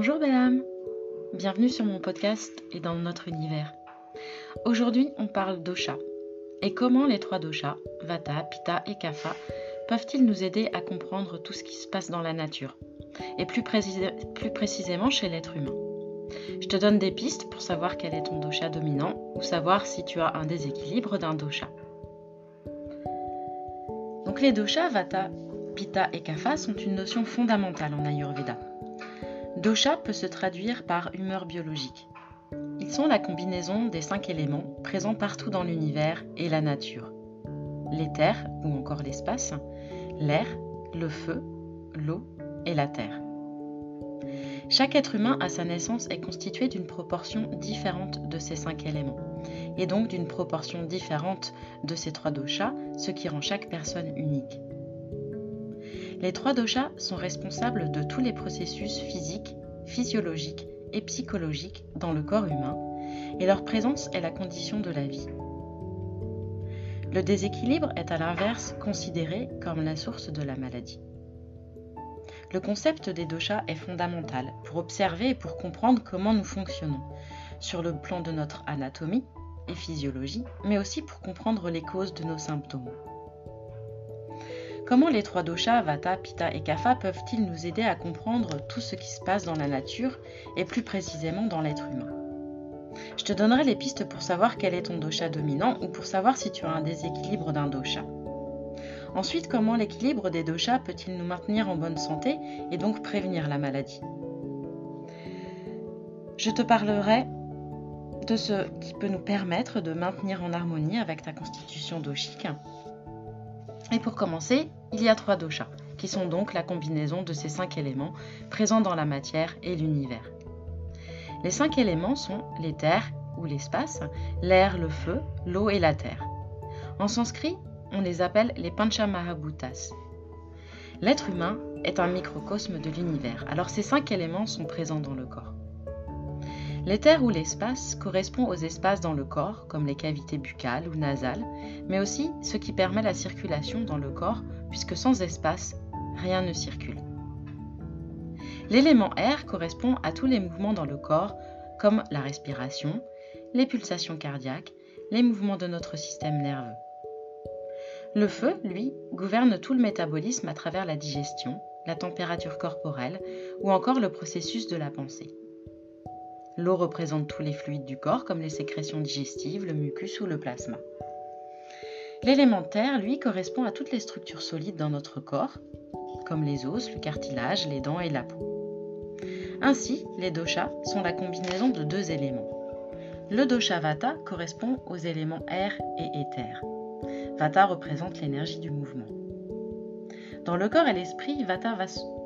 Bonjour belle âme, bienvenue sur mon podcast et dans notre univers. Aujourd'hui on parle dosha et comment les trois doshas, Vata, Pitta et Kapha, peuvent-ils nous aider à comprendre tout ce qui se passe dans la nature? Et plus, précisément chez l'être humain. Je te donne des pistes pour savoir quel est ton dosha dominant ou savoir si tu as un déséquilibre d'un dosha. Donc les doshas, Vata, Pitta et Kapha sont une notion fondamentale en Ayurveda. Dosha peut se traduire par humeur biologique. Ils sont la combinaison des cinq éléments présents partout dans l'univers et la nature. L'éther ou encore l'espace, l'air, le feu, l'eau et la terre. Chaque être humain à sa naissance est constitué d'une proportion différente de ces cinq éléments, et donc d'une proportion différente de ces trois doshas, ce qui rend chaque personne unique. Les trois doshas sont responsables de tous les processus physiques, physiologiques et psychologiques dans le corps humain, et leur présence est la condition de la vie. Le déséquilibre est à l'inverse considéré comme la source de la maladie. Le concept des doshas est fondamental pour observer et pour comprendre comment nous fonctionnons, sur le plan de notre anatomie et physiologie, mais aussi pour comprendre les causes de nos symptômes. Comment les trois doshas, Vata, Pitta et Kapha, peuvent-ils nous aider à comprendre tout ce qui se passe dans la nature et plus précisément dans l'être humain? Je te donnerai les pistes pour savoir quel est ton dosha dominant ou pour savoir si tu as un déséquilibre d'un dosha. Ensuite, comment l'équilibre des doshas peut-il nous maintenir en bonne santé et donc prévenir la maladie? Je te parlerai de ce qui peut nous permettre de maintenir en harmonie avec ta constitution doshique et pour commencer, il y a trois doshas, qui sont donc la combinaison de ces cinq éléments présents dans la matière et l'univers. Les cinq éléments sont l'éther ou l'espace, l'air, le feu, l'eau et la terre. En sanskrit, on les appelle les Panchamahabhutas. L'être humain est un microcosme de l'univers, alors ces cinq éléments sont présents dans le corps. L'éther ou l'espace correspond aux espaces dans le corps, comme les cavités buccales ou nasales, mais aussi ce qui permet la circulation dans le corps, puisque sans espace, rien ne circule. L'élément air correspond à tous les mouvements dans le corps, comme la respiration, les pulsations cardiaques, les mouvements de notre système nerveux. Le feu, lui, gouverne tout le métabolisme à travers la digestion, la température corporelle ou encore le processus de la pensée. L'eau représente tous les fluides du corps comme les sécrétions digestives, le mucus ou le plasma. L'élémentaire, lui, correspond à toutes les structures solides dans notre corps, comme les os, le cartilage, les dents et la peau. Ainsi, les doshas sont la combinaison de deux éléments. Le dosha vata correspond aux éléments air et éther. Vata représente l'énergie du mouvement. Dans le corps et l'esprit, Vata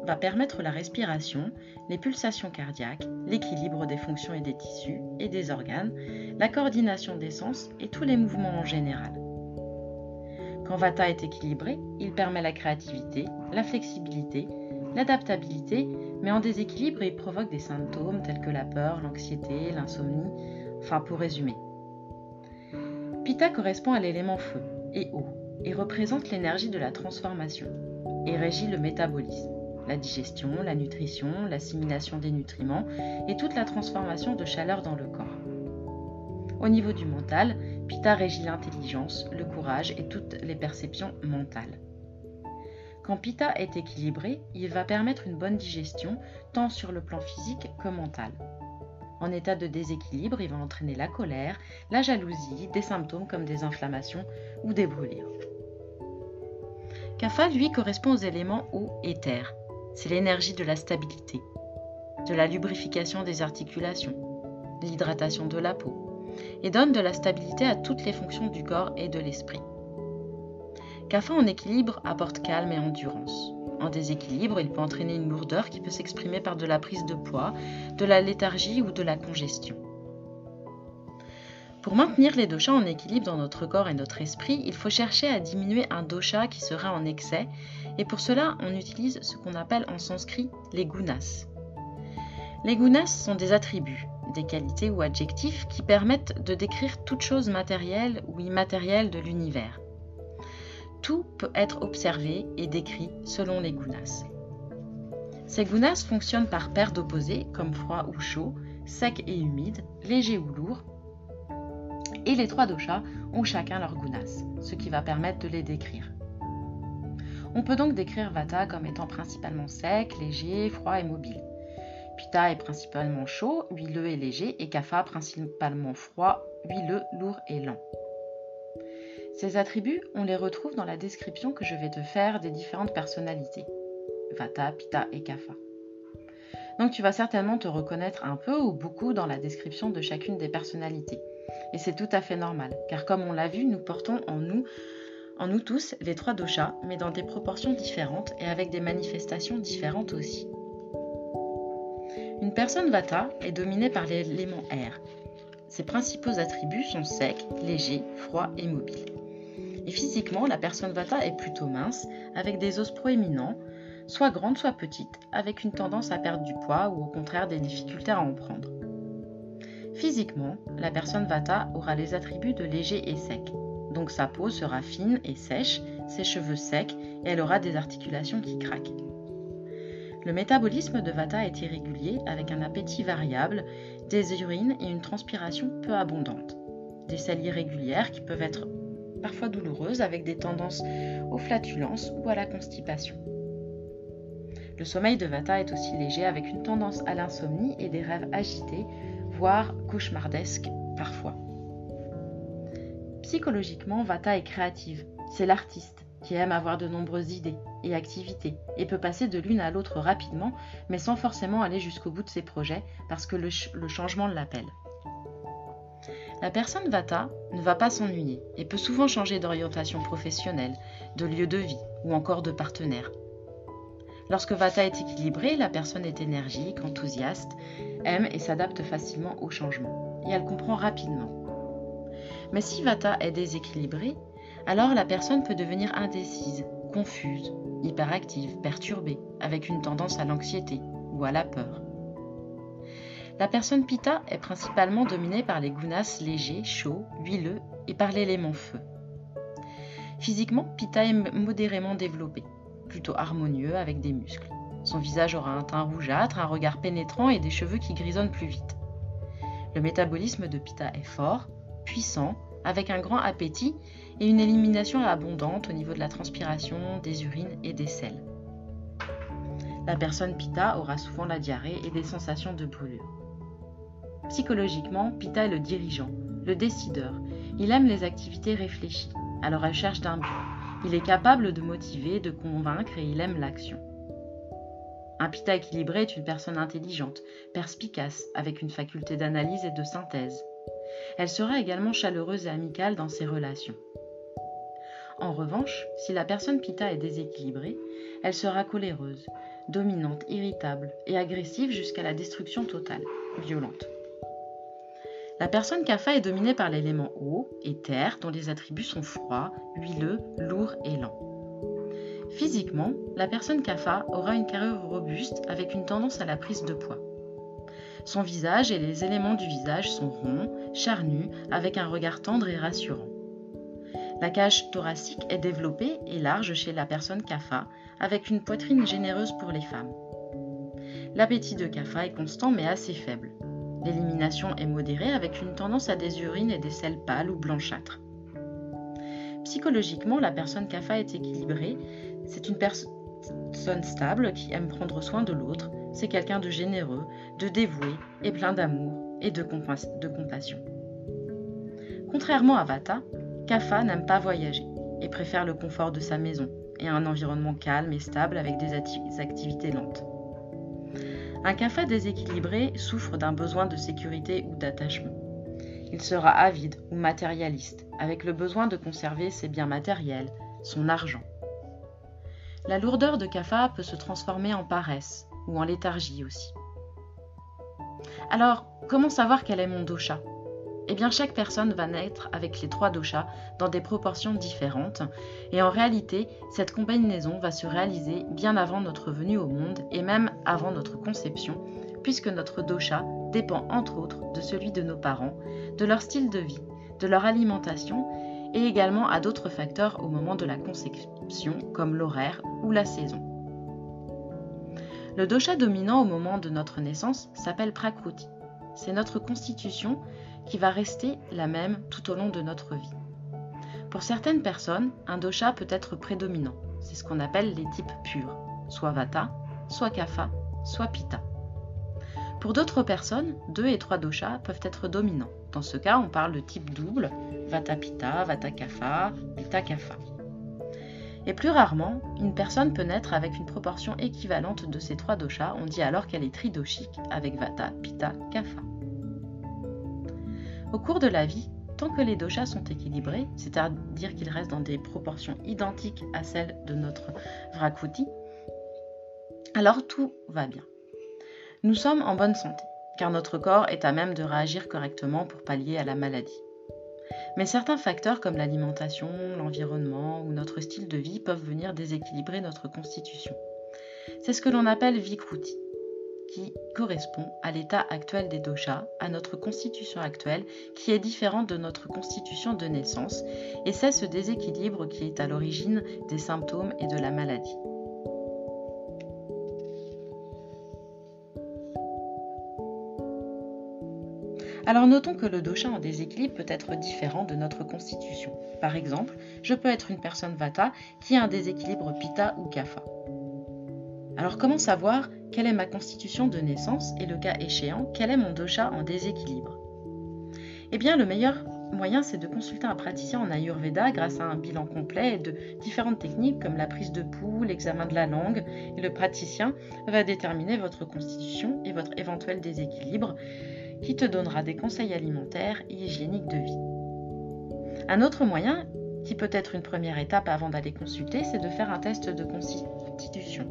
va, permettre la respiration, les pulsations cardiaques, l'équilibre des fonctions et des tissus et des organes, la coordination des sens et tous les mouvements en général. Quand Vata est équilibré, il permet la créativité, la flexibilité, l'adaptabilité, mais en déséquilibre, il provoque des symptômes tels que la peur, l'anxiété, l'insomnie, enfin pour résumer. Pitta correspond à l'élément feu et eau et représente l'énergie de la transformation et régit le métabolisme, la digestion, la nutrition, l'assimilation des nutriments et toute la transformation de chaleur dans le corps. Au niveau du mental, Pitta régit l'intelligence, le courage et toutes les perceptions mentales. Quand Pitta est équilibré, il va permettre une bonne digestion tant sur le plan physique que mental. En état de déséquilibre, il va entraîner la colère, la jalousie, des symptômes comme des inflammations ou des brûlures. Kapha, lui, correspond aux éléments eau et terre. C'est l'énergie de la stabilité, de la lubrification des articulations, l'hydratation de la peau, et donne de la stabilité à toutes les fonctions du corps et de l'esprit. Kapha en équilibre apporte calme et endurance. En déséquilibre, il peut entraîner une lourdeur qui peut s'exprimer par de la prise de poids, de la léthargie ou de la congestion. Pour maintenir les doshas en équilibre dans notre corps et notre esprit, il faut chercher à diminuer un dosha qui serait en excès, et pour cela, on utilise ce qu'on appelle en sanskrit les gunas. Les gunas sont des attributs, des qualités ou adjectifs qui permettent de décrire toute chose matérielle ou immatérielle de l'univers. Tout peut être observé et décrit selon les gunas. Ces gunas fonctionnent par paires d'opposés, comme froid ou chaud, sec et humide, léger ou lourd. Et les trois doshas ont chacun leur gunas, ce qui va permettre de les décrire. On peut donc décrire Vata comme étant principalement sec, léger, froid et mobile. Pitta est principalement chaud, huileux et léger, et Kapha principalement froid, huileux, lourd et lent. Ces attributs, on les retrouve dans la description que je vais te faire des différentes personnalités. Vata, Pitta et Kapha. Donc tu vas certainement te reconnaître un peu ou beaucoup dans la description de chacune des personnalités. Et c'est tout à fait normal, car comme on l'a vu, nous portons en nous, en nous tous les trois doshas, mais dans des proportions différentes et avec des manifestations différentes aussi. Une personne Vata est dominée par l'élément air. Ses principaux attributs sont sec, léger, froid et mobile. Et physiquement, la personne Vata est plutôt mince, avec des os proéminents, soit grande, soit petite, avec une tendance à perdre du poids ou au contraire des difficultés à en prendre. Physiquement, la personne Vata aura les attributs de léger et sec. Donc sa peau sera fine et sèche, ses cheveux secs et elle aura des articulations qui craquent. Le métabolisme de Vata est irrégulier avec un appétit variable, des urines et une transpiration peu abondante. Des selles irrégulières qui peuvent être parfois douloureuses avec des tendances aux flatulences ou à la constipation. Le sommeil de Vata est aussi léger avec une tendance à l'insomnie et des rêves agités, voire cauchemardesques parfois. Psychologiquement, Vata est créative. C'est l'artiste qui aime avoir de nombreuses idées et activités et peut passer de l'une à l'autre rapidement, mais sans forcément aller jusqu'au bout de ses projets parce que le, le changement l'appelle. La personne Vata ne va pas s'ennuyer et peut souvent changer d'orientation professionnelle, de lieu de vie ou encore de partenaire. Lorsque Vata est équilibrée, la personne est énergique, enthousiaste, aime et s'adapte facilement au changement, et elle comprend rapidement. Mais si Vata est déséquilibré, alors la personne peut devenir indécise, confuse, hyperactive, perturbée, avec une tendance à l'anxiété ou à la peur. La personne Pitta est principalement dominée par les gunas légers, chauds, huileux et par l'élément feu. Physiquement, Pitta est modérément développé plutôt harmonieux avec des muscles. Son visage aura un teint rougeâtre, un regard pénétrant et des cheveux qui grisonnent plus vite. Le métabolisme de Pitta est fort, puissant, avec un grand appétit et une élimination abondante au niveau de la transpiration, des urines et des selles. La personne Pitta aura souvent la diarrhée et des sensations de brûlure. Psychologiquement, Pitta est le dirigeant, le décideur. Il aime les activités réfléchies, à la recherche d'un but. Il est capable de motiver, de convaincre et il aime l'action. Un pita équilibré est une personne intelligente, perspicace, avec une faculté d'analyse et de synthèse. Elle sera également chaleureuse et amicale dans ses relations. En revanche, si la personne pita est déséquilibrée, elle sera coléreuse, dominante, irritable et agressive jusqu'à la destruction totale, violente. La personne Kapha est dominée par l'élément eau et terre dont les attributs sont froid, huileux, lourd et lent. Physiquement, la personne Kapha aura une carrure robuste avec une tendance à la prise de poids. Son visage et les éléments du visage sont ronds, charnus, avec un regard tendre et rassurant. La cage thoracique est développée et large chez la personne Kapha, avec une poitrine généreuse pour les femmes. L'appétit de Kapha est constant mais assez faible. L'élimination est modérée avec une tendance à des urines et des selles pâles ou blanchâtres. Psychologiquement, la personne CAFA est équilibrée. C'est une personne stable qui aime prendre soin de l'autre. C'est quelqu'un de généreux, de dévoué et plein d'amour et de, compassion. Contrairement à Vata, Kapha n'aime pas voyager et préfère le confort de sa maison et un environnement calme et stable avec des activités lentes. Un café déséquilibré souffre d'un besoin de sécurité ou d'attachement. Il sera avide ou matérialiste, avec le besoin de conserver ses biens matériels, son argent. La lourdeur de Kapha peut se transformer en paresse ou en léthargie aussi. Alors, comment savoir quel est mon dosha? Eh bien, chaque personne va naître avec les trois doshas dans des proportions différentes, et en réalité, cette combinaison va se réaliser bien avant notre venue au monde et même avant notre conception, puisque notre dosha dépend entre autres de celui de nos parents, de leur style de vie, de leur alimentation et également à d'autres facteurs au moment de la conception comme l'horaire ou la saison. Le dosha dominant au moment de notre naissance s'appelle Prakruti. C'est notre constitution qui va rester la même tout au long de notre vie. Pour certaines personnes, un dosha peut être prédominant. C'est ce qu'on appelle les types purs, soit Vata, soit Kapha, soit Pitta. Pour d'autres personnes, deux et trois doshas peuvent être dominants. Dans ce cas, on parle de type double, Vata Pitta, Vata Kapha, Pitta Kapha. Et plus rarement, une personne peut naître avec une proportion équivalente de ces trois doshas, on dit alors qu'elle est tridoshique avec Vata, Pitta, Kapha. Au cours de la vie, tant que les doshas sont équilibrés, c'est-à-dire qu'ils restent dans des proportions identiques à celles de notre Vrakuti, alors tout va bien. Nous sommes en bonne santé, car notre corps est à même de réagir correctement pour pallier à la maladie. Mais certains facteurs comme l'alimentation, l'environnement ou notre style de vie peuvent venir déséquilibrer notre constitution. C'est ce que l'on appelle Vikruti, qui correspond à l'état actuel des doshas, à notre constitution actuelle, qui est différente de notre constitution de naissance, et c'est ce déséquilibre qui est à l'origine des symptômes et de la maladie. Alors notons que le dosha en déséquilibre peut être différent de notre constitution. Par exemple, je peux être une personne vata qui a un déséquilibre pitta ou kapha. Alors comment savoir quelle est ma constitution de naissance et le cas échéant, quel est mon dosha en déséquilibre? Eh bien le meilleur moyen c'est de consulter un praticien en Ayurveda grâce à un bilan complet et de différentes techniques comme la prise de pouls, l'examen de la langue et le praticien va déterminer votre constitution et votre éventuel déséquilibre qui te donnera des conseils alimentaires et hygiéniques de vie. Un autre moyen, qui peut être une première étape avant d'aller consulter, c'est de faire un test de constitution.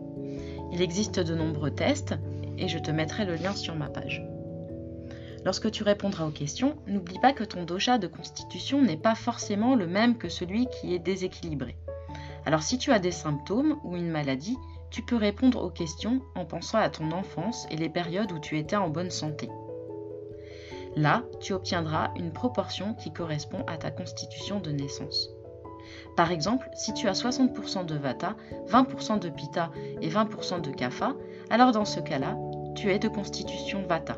Il existe de nombreux tests et je te mettrai le lien sur ma page. Lorsque tu répondras aux questions, n'oublie pas que ton dosha de constitution n'est pas forcément le même que celui qui est déséquilibré. Alors si tu as des symptômes ou une maladie, tu peux répondre aux questions en pensant à ton enfance et les périodes où tu étais en bonne santé. Là, tu obtiendras une proportion qui correspond à ta constitution de naissance. Par exemple, si tu as 60% de Vata, 20% de Pitta et 20% de Kapha, alors dans ce cas-là, tu es de constitution Vata.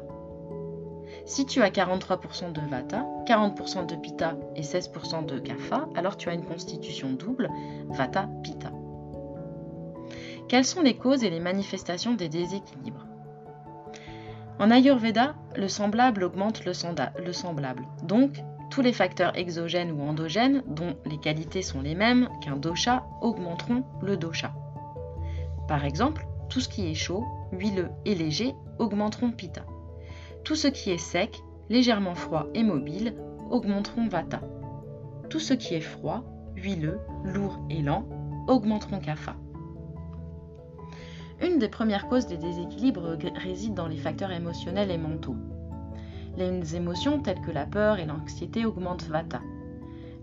Si tu as 43% de Vata, 40% de Pitta et 16% de Kapha, alors tu as une constitution double Vata-Pitta. Quelles sont les causes et les manifestations des déséquilibres? En Ayurveda, le semblable augmente le, semblable. Donc, tous les facteurs exogènes ou endogènes, dont les qualités sont les mêmes qu'un dosha, augmenteront le dosha. Par exemple, tout ce qui est chaud, huileux et léger augmenteront pitta. Tout ce qui est sec, légèrement froid et mobile augmenteront vata. Tout ce qui est froid, huileux, lourd et lent augmenteront kapha. Une des premières causes des déséquilibres réside dans les facteurs émotionnels et mentaux. Les émotions telles que la peur et l'anxiété augmentent Vata.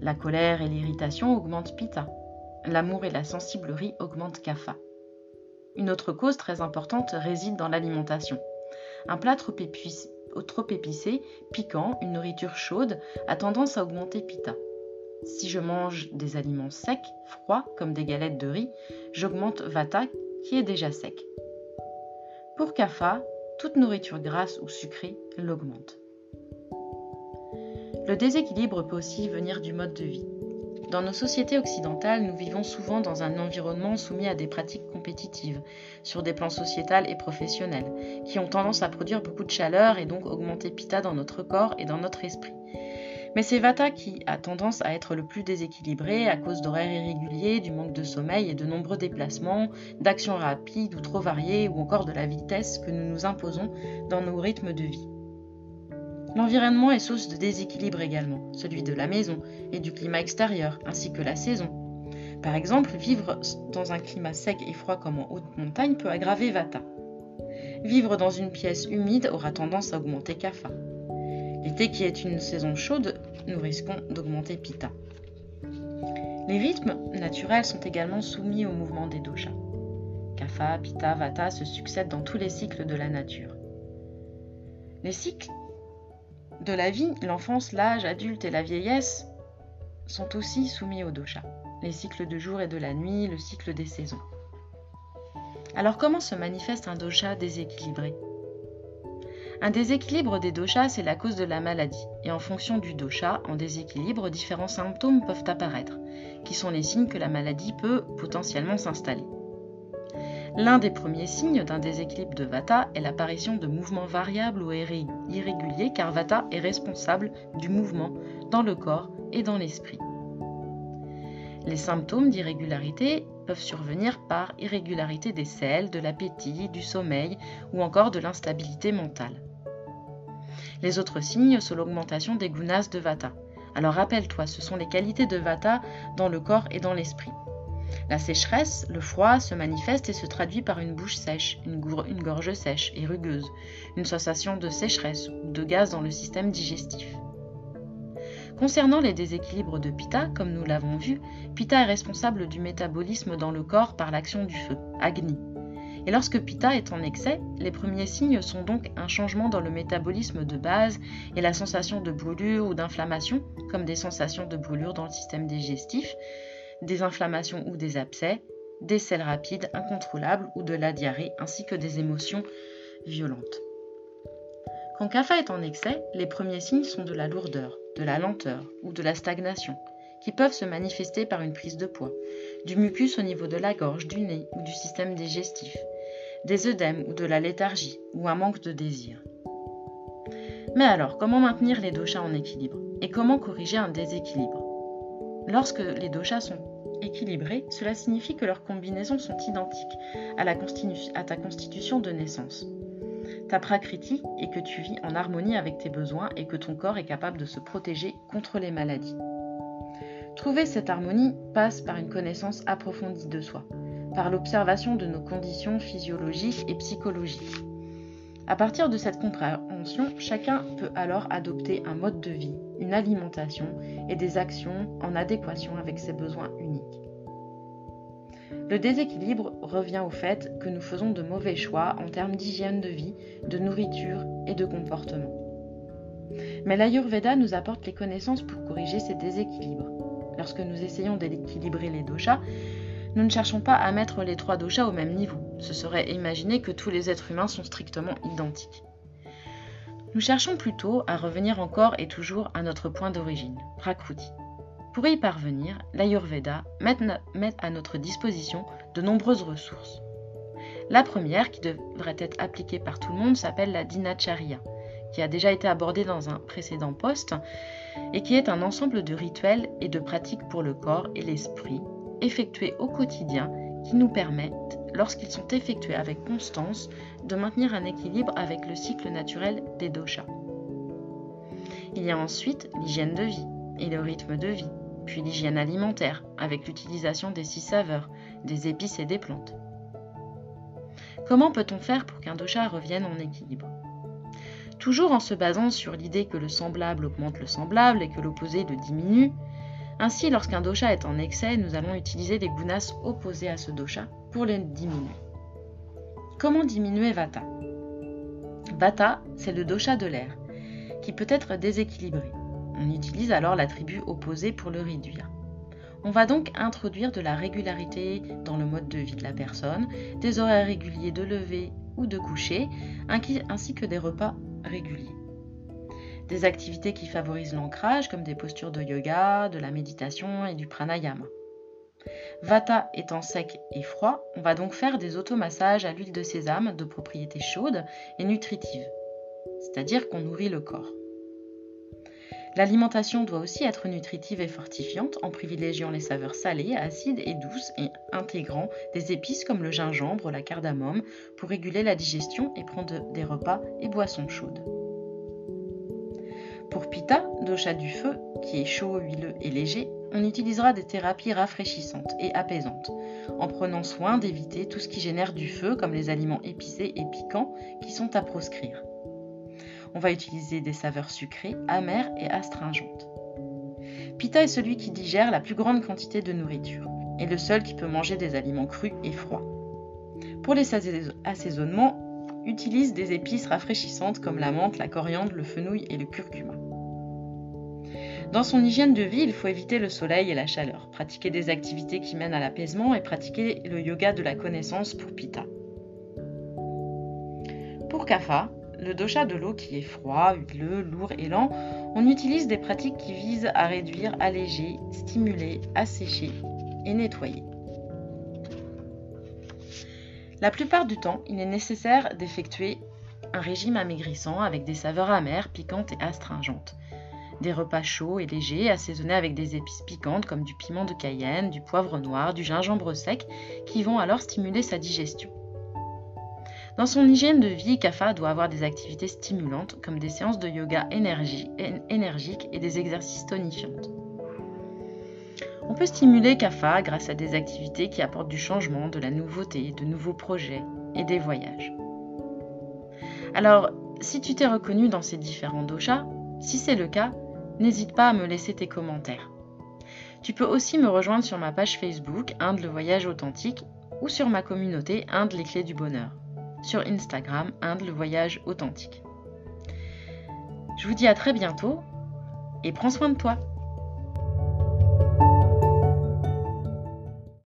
La colère et l'irritation augmentent Pitta. L'amour et la sensiblerie augmentent Kapha. Une autre cause très importante réside dans l'alimentation. Un plat trop épicé, piquant, une nourriture chaude a tendance à augmenter Pitta. Si je mange des aliments secs, froids, comme des galettes de riz, j'augmente Vata qui est déjà sec. Pour Kapha, toute nourriture grasse ou sucrée l'augmente. Le déséquilibre peut aussi venir du mode de vie. Dans nos sociétés occidentales, nous vivons souvent dans un environnement soumis à des pratiques compétitives, sur des plans sociétals et professionnels, qui ont tendance à produire beaucoup de chaleur et donc augmenter pita dans notre corps et dans notre esprit. Mais c'est Vata qui a tendance à être le plus déséquilibré à cause d'horaires irréguliers, du manque de sommeil et de nombreux déplacements, d'actions rapides ou trop variées ou encore de la vitesse que nous nous imposons dans nos rythmes de vie. L'environnement est source de déséquilibre également, celui de la maison et du climat extérieur, ainsi que la saison. Par exemple, vivre dans un climat sec et froid comme en haute montagne peut aggraver Vata. Vivre dans une pièce humide aura tendance à augmenter Kapha. L'été qui est une saison chaude, nous risquons d'augmenter Pitta. Les rythmes naturels sont également soumis au mouvement des doshas. Kapha, Pitta, Vata se succèdent dans tous les cycles de la nature. Les cycles de la vie, l'enfance, l'âge adulte et la vieillesse, sont aussi soumis aux doshas. Les cycles de jour et de la nuit, le cycle des saisons. Alors comment se manifeste un dosha déséquilibré? Un déséquilibre des doshas, c'est la cause de la maladie. Et en fonction du dosha, en déséquilibre, différents symptômes peuvent apparaître, qui sont les signes que la maladie peut potentiellement s'installer. L'un des premiers signes d'un déséquilibre de Vata est l'apparition de mouvements variables ou irréguliers car Vata est responsable du mouvement dans le corps et dans l'esprit. Les symptômes d'irrégularité peuvent survenir par irrégularité des selles, de l'appétit, du sommeil ou encore de l'instabilité mentale. Les autres signes sont l'augmentation des gunas de Vata. Alors rappelle-toi, ce sont les qualités de Vata dans le corps et dans l'esprit. La sécheresse, le froid, se manifeste et se traduit par une bouche sèche, une, gorge sèche et rugueuse, une sensation de sécheresse ou de gaz dans le système digestif. Concernant les déséquilibres de Pitta, comme nous l'avons vu, Pitta est responsable du métabolisme dans le corps par l'action du feu, Agni. Et lorsque Pitta est en excès, les premiers signes sont donc un changement dans le métabolisme de base et la sensation de brûlure ou d'inflammation, comme des sensations de brûlure dans le système digestif, des inflammations ou des abcès, des selles rapides incontrôlables ou de la diarrhée, ainsi que des émotions violentes. Quand Kapha est en excès, les premiers signes sont de la lourdeur, de la lenteur ou de la stagnation, qui peuvent se manifester par une prise de poids, du mucus au niveau de la gorge, du nez ou du système digestif, des œdèmes ou de la léthargie ou un manque de désir. Mais alors, comment maintenir les doshas en équilibre et comment corriger un déséquilibre? Lorsque les doshas sont équilibrés, cela signifie que leurs combinaisons sont identiques à, à ta constitution de naissance. Ta prakriti est que tu vis en harmonie avec tes besoins et que ton corps est capable de se protéger contre les maladies. Trouver cette harmonie passe par une connaissance approfondie de soi, par l'observation de nos conditions physiologiques et psychologiques. À partir de cette compréhension, chacun peut alors adopter un mode de vie, une alimentation et des actions en adéquation avec ses besoins uniques. Le déséquilibre revient au fait que nous faisons de mauvais choix en termes d'hygiène de vie, de nourriture et de comportement. Mais l'Ayurveda nous apporte les connaissances pour corriger ces déséquilibres. Lorsque nous essayons d'équilibrer les doshas, nous ne cherchons pas à mettre les trois doshas au même niveau. Ce serait imaginer que tous les êtres humains sont strictement identiques. Nous cherchons plutôt à revenir encore et toujours à notre point d'origine, Prakruti. Pour y parvenir, l'Ayurveda met, à notre disposition de nombreuses ressources. La première, qui devrait être appliquée par tout le monde, s'appelle la Dinacharya, qui a déjà été abordée dans un précédent poste, et qui est un ensemble de rituels et de pratiques pour le corps et l'esprit, effectués au quotidien, qui nous permettent, lorsqu'ils sont effectués avec constance, de maintenir un équilibre avec le cycle naturel des doshas. Il y a ensuite l'hygiène de vie et le rythme de vie, puis l'hygiène alimentaire, avec l'utilisation des six saveurs, des épices et des plantes. Comment peut-on faire pour qu'un dosha revienne en équilibre? Toujours en se basant sur l'idée que le semblable augmente le semblable et que l'opposé le diminue, ainsi lorsqu'un dosha est en excès, nous allons utiliser les gunas opposés à ce dosha pour les diminuer. Comment diminuer Vata? Vata, c'est le dosha de l'air, qui peut être déséquilibré. On utilise alors l'attribut opposé pour le réduire. On va donc introduire de la régularité dans le mode de vie de la personne, des horaires réguliers de lever ou de coucher, ainsi que des repas réguliers. Des activités qui favorisent l'ancrage, comme des postures de yoga, de la méditation et du pranayama. Vata étant sec et froid, on va donc faire des automassages à l'huile de sésame de propriété chaude et nutritive, c'est-à-dire qu'on nourrit le corps. L'alimentation doit aussi être nutritive et fortifiante en privilégiant les saveurs salées, acides et douces et intégrant des épices comme le gingembre, la cardamome pour réguler la digestion et prendre des repas et boissons chaudes. Pour Pitta, dosha du feu, qui est chaud, huileux et léger, on utilisera des thérapies rafraîchissantes et apaisantes, en prenant soin d'éviter tout ce qui génère du feu comme les aliments épicés et piquants qui sont à proscrire. On va utiliser des saveurs sucrées, amères et astringentes. Pita est celui qui digère la plus grande quantité de nourriture et le seul qui peut manger des aliments crus et froids. Pour les assaisonnements, utilise des épices rafraîchissantes comme la menthe, la coriandre, le fenouil et le curcuma. Dans son hygiène de vie, il faut éviter le soleil et la chaleur, pratiquer des activités qui mènent à l'apaisement et pratiquer le yoga de la connaissance pour Pita. Pour Kapha, le dosha de l'eau qui est froid, huileux, lourd et lent, on utilise des pratiques qui visent à réduire, alléger, stimuler, assécher et nettoyer. La plupart du temps, il est nécessaire d'effectuer un régime amaigrissant avec des saveurs amères, piquantes et astringentes. Des repas chauds et légers, assaisonnés avec des épices piquantes comme du piment de Cayenne, du poivre noir, du gingembre sec, qui vont alors stimuler sa digestion. Dans son hygiène de vie, Kapha doit avoir des activités stimulantes comme des séances de yoga énergiques et des exercices tonifiants. On peut stimuler Kapha grâce à des activités qui apportent du changement, de la nouveauté, de nouveaux projets et des voyages. Alors, si tu t'es reconnu dans ces différents doshas, si c'est le cas, n'hésite pas à me laisser tes commentaires. Tu peux aussi me rejoindre sur ma page Facebook Inde le voyage authentique ou sur ma communauté Inde les clés du bonheur, sur Instagram Inde le voyage authentique. Je vous dis à très bientôt et prends soin de toi.